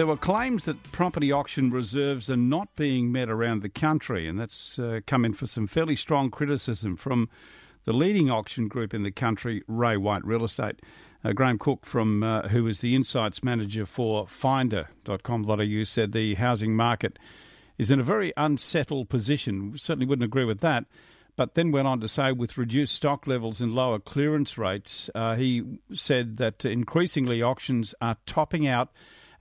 there were claims that property auction reserves are not being met around the country, and that's uh, come in for some fairly strong criticism from the leading auction group in the country, Ray White Real Estate. Uh, Graham Cooke, from uh, who is the insights manager for Finder.com.au, said the housing market is in a very unsettled position. Certainly wouldn't agree with that but then went on to say with reduced stock levels and lower clearance rates, uh, he said that increasingly auctions are topping out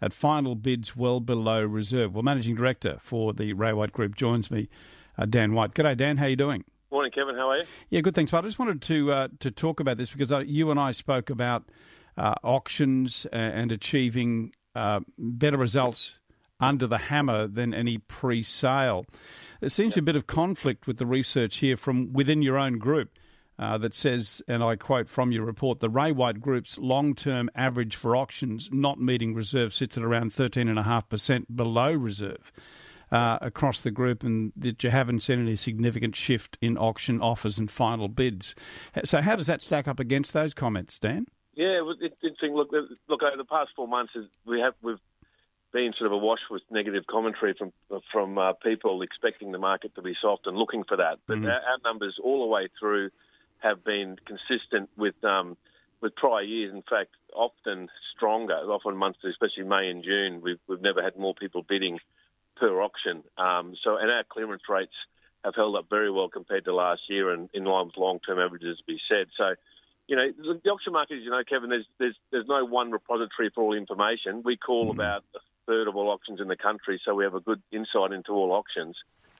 at final bids well below reserve. Well, Managing Director for the Ray White Group joins me, uh, Dan White. G'day, Dan. How are you doing? Morning, Kevin. How are you? Yeah, good. Thanks, But I just wanted to uh, to talk about this because uh, you and I spoke about uh, auctions and achieving uh, better results under the hammer than any pre-sale. There seems a bit of conflict with the research here from within your own group. Uh, that says, and I quote from your report, the Ray White Group's long term average for auctions not meeting reserve sits at around 13.5% below reserve uh, across the group, and that you haven't seen any significant shift in auction offers and final bids. So, how does that stack up against those comments, Dan? Yeah, it's interesting. Look, look, over the past four months, we have we've been sort of awash with negative commentary from from uh, people expecting the market to be soft and looking for that. But mm-hmm. our, our, numbers all the way through have been consistent with um, with prior years. In fact, often stronger. Often months, especially May and June, we've we've never had more people bidding per auction. Um, so, and our clearance rates have held up very well compared to last year, and in line with long-term averages, to be said. So you know, the auction market, is you know, Kevin, there's there's there's no one repository for all information. We call mm. about a third of all auctions in the country, so we have a good insight into all auctions.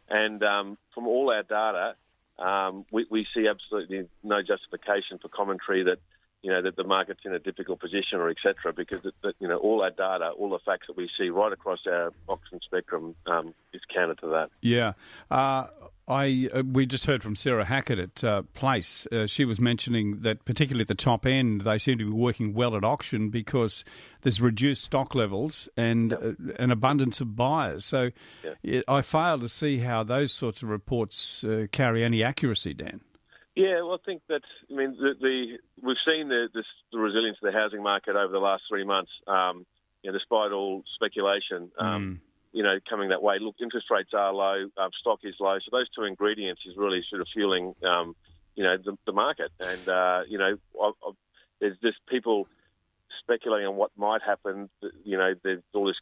And um, from all our data, um, we, we, see absolutely no justification for commentary that you know that the market's in a difficult position or etc. Because it, that, you know all our data, all the facts that we see right across our auction spectrum um, is counter to that. Yeah. Uh, I uh, we just heard from Sarah Hackett at uh, Place. Uh, she was mentioning that particularly at the top end, they seem to be working well at auction because there's reduced stock levels and. Uh, an abundance of buyers. So it, I fail to see how those sorts of reports uh, carry any accuracy, Dan. Yeah, well, I think that I mean the, the we've seen the, the, the resilience of the housing market over the last three months. Um, you know, despite all speculation. Um, mm you know, coming that way. Look, interest rates are low, um, stock is low, so those two ingredients is really sort of fueling, um, you know, the, the market. And uh, you know, I, I, there's just people speculating on what might happen. You know, there's all this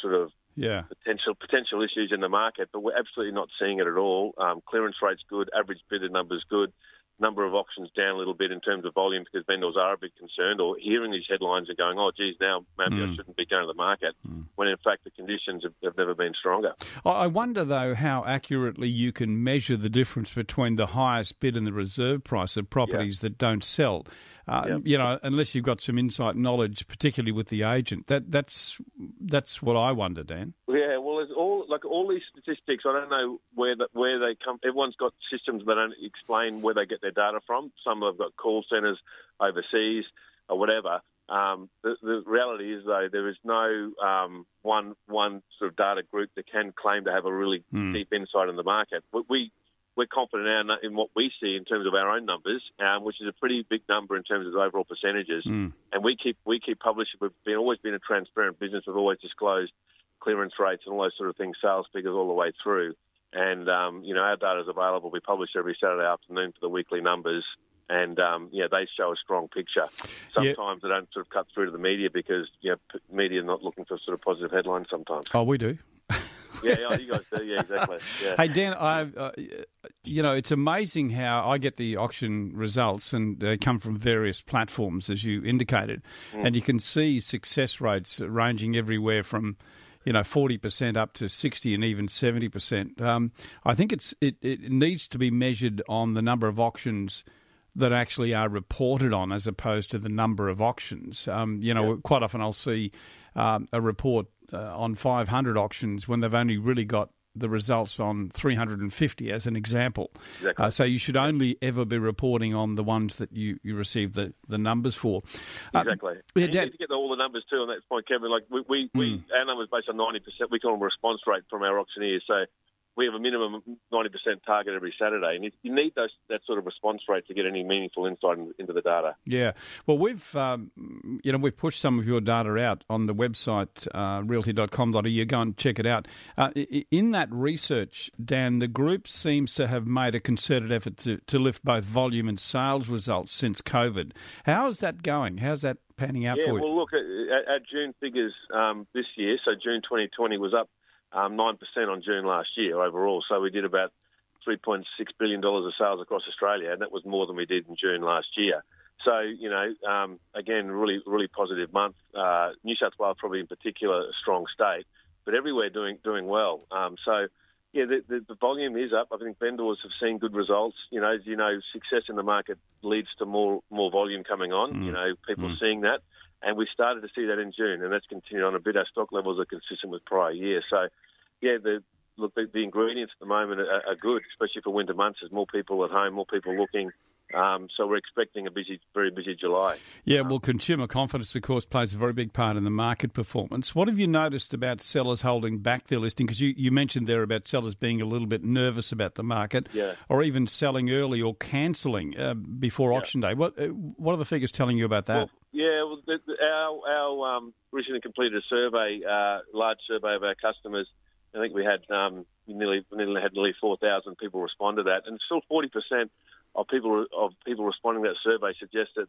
sort of yeah. potential potential issues in the market, but we're absolutely not seeing it at all. Um, clearance rates good, average bidder numbers good number of auctions down a little bit in terms of volume because vendors are a bit concerned or hearing these headlines and going, oh, geez, now maybe mm. I shouldn't be going to the market, mm. when in fact the conditions have, have, never been stronger. I wonder, though, how accurately you can measure the difference between the highest bid and the reserve price of properties yeah. that don't sell. Uh, yep. You know, unless you've got some insight knowledge, particularly with the agent, that that's that's what I wonder, Dan. Yeah, well, there's all like all these statistics. I don't know where that where they come. Everyone's got systems that don't explain where they get their data from. Some have got call centres overseas or whatever. Um, the, the, reality is, though, there is no um, one one sort of data group that can claim to have a really mm. deep insight in the market. We, we we're confident in, in what we see in terms of our own numbers, um, which is a pretty big number in terms of overall percentages. Mm. And we keep we keep publishing. We've been, always been a transparent business. We've always disclosed clearance rates and all those sort of things, sales figures all the way through. And um, you know our data is available. We publish every Saturday afternoon for the weekly numbers. And um, yeah, they show a strong picture. Sometimes they don't sort of cut through to the media because you know media are not looking for sort of positive headlines. Sometimes. Oh, we do. yeah, yeah, you guys do. Yeah, exactly. Yeah. Hey, Dan, I, uh, you know, it's amazing how I get the auction results, and they come from various platforms, as you indicated, mm. and you can see success rates ranging everywhere from you know, forty percent up to sixty and even seventy percent. Um, I think it's it, it needs to be measured on the number of auctions that actually are reported on, as opposed to the number of auctions. Um, you know, yeah. quite often I'll see um, a report uh, on 500 auctions when they've only really got the results on 350 as an example. Exactly. Uh, so you should only ever be reporting on the ones that you, you receive the, the numbers for. Uh, exactly. Yeah, Dan, you need to get all the numbers too on that point, Kevin. Like we, we, mm. we our numbers based on 90%, we call them response rate from our auctioneers. So we have a minimum 90% target every Saturday, and you need those, that sort of response rate to get any meaningful insight into the data. Yeah, well, we've um, you know we've pushed some of your data out on the website uh, realty.com.au. Go and check it out. Uh, in that research, Dan, the group seems to have made a concerted effort to, to lift both volume and sales results since COVID. How is that going? How's that panning out yeah, for you? Well, look, our June figures um, this year, so June 2020 was up um, 9% on June last year overall. So we did about $3.6 billion of sales across Australia, and that was more than we did in June last year. So, you know, um, again, really, really positive month. Uh, New South Wales, probably in particular, a strong state, but everywhere doing doing well. Um, so, yeah, the, the, the, volume is up. I think vendors have seen good results. You know, as you know, success in the market leads to more more volume coming on. Mm. You know, people mm. seeing that, and we started to see that in June, and that's continued on a bit. Our stock levels are consistent with prior year. So, yeah, the look, the, the ingredients at the moment are, are, good, especially for winter months. There's more people at home, more people looking. Um, so we're expecting a busy, very busy July. Yeah, well, consumer confidence, of course, plays a very big part in the market performance. What have you noticed about sellers holding back their listing? Because you, you mentioned there about sellers being a little bit nervous about the market, yeah. or even selling early or cancelling uh, before yeah. auction day. What uh, what are the figures telling you about that? Well, yeah, well, the, the, our, our um, recently completed a survey, uh, large survey of our customers I think we had um, nearly nearly had nearly 4,000 people respond to that, and still 40% of people of people responding to that survey suggest that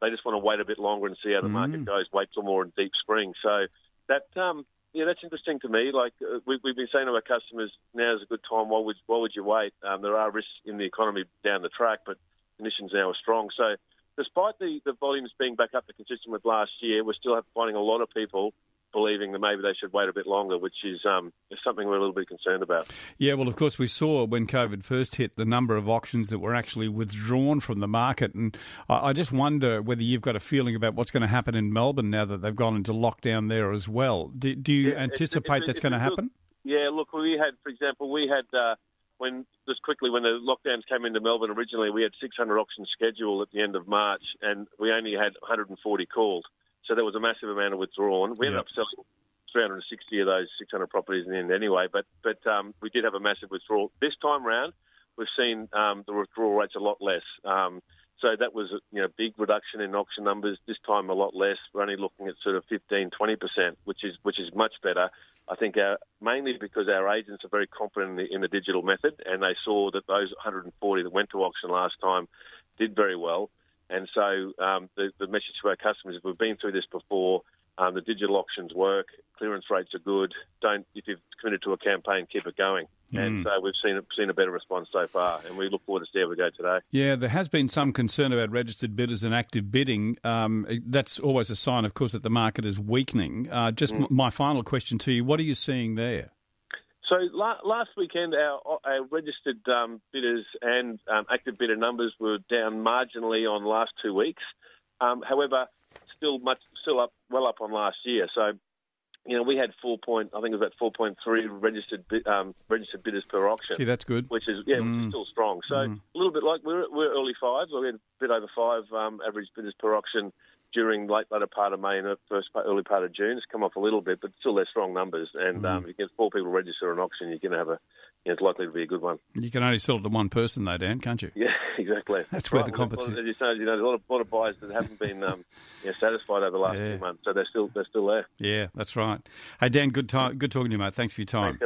they just want to wait a bit longer and see how the mm. market goes, wait till more in deep spring. So that um, yeah, that's interesting to me. Like uh, we, have been saying to our customers, now is a good time. Why would why would you wait? Um, there are risks in the economy down the track, but conditions now are strong. So despite the, the volumes being back up to consistent with last year, we're still finding a lot of people believing that maybe they should wait a bit longer, which is, um, is something we're a little bit concerned about. Yeah, well, of course, we saw when COVID first hit the number of auctions that were actually withdrawn from the market. And I, I just wonder whether you've got a feeling about what's going to happen in Melbourne now that they've gone into lockdown there as well. Do, do you yeah, anticipate it's, it's, that's going to happen? Yeah, look, we had, for example, we had. Uh, when just quickly when the lockdowns came into Melbourne originally, we had 600 auctions scheduled at the end of March, and we only had 140 called. So there was a massive amount of withdrawn. We ended up selling 360 of those 600 properties in the end anyway, but but um, we did have a massive withdrawal. This time round, we've seen um, the withdrawal rates a lot less. Um, so that was a you know, big reduction in auction numbers. This time a lot less. We're only looking at sort of 15, 20 percent, which is which is much better. I think our, mainly because our agents are very confident in the, in the digital method, and they saw that those 140 that went to auction last time did very well. And so um, the, the, message to our customers is we've been through this before. Um, the digital auctions work. Clearance rates are good. Don't if you've committed to a campaign, keep it going. Mm. And so we've seen seen a better response so far, and we look forward to see how we go today. Yeah, there has been some concern about registered bidders and active bidding. Um, that's always a sign, of course, that the market is weakening. Uh, just mm. m- my final question to you: What are you seeing there? So la- last weekend, our, our registered um, bidders and um, active bidder numbers were down marginally on last two weeks. Um, however, still much still up well up on last year. So, you know, we had four point I think it was about four point three registered um, registered bidders per auction. See, that's good. Which is yeah, mm. which is mm. still strong. So mm. a little bit like we're we're early fives. We had a bit over five um, average bidders per auction during late later part of May and the first part, early part of June. It's come off a little bit, but still they're strong numbers. And mm. um, if you get four people register an auction, you're going to have a. You know, it's likely to be a good one. You can only sell it to one person, though, Dan, can't you? Yeah, exactly. That's right. where the competition. As you say, you know, there's a lot of, lot of buyers that haven't been um, you know, satisfied over the last yeah. few months, so they're still they're still there. Yeah, that's right. Hey, Dan, good time, good talking to you, mate. Thanks for your time. Thanks,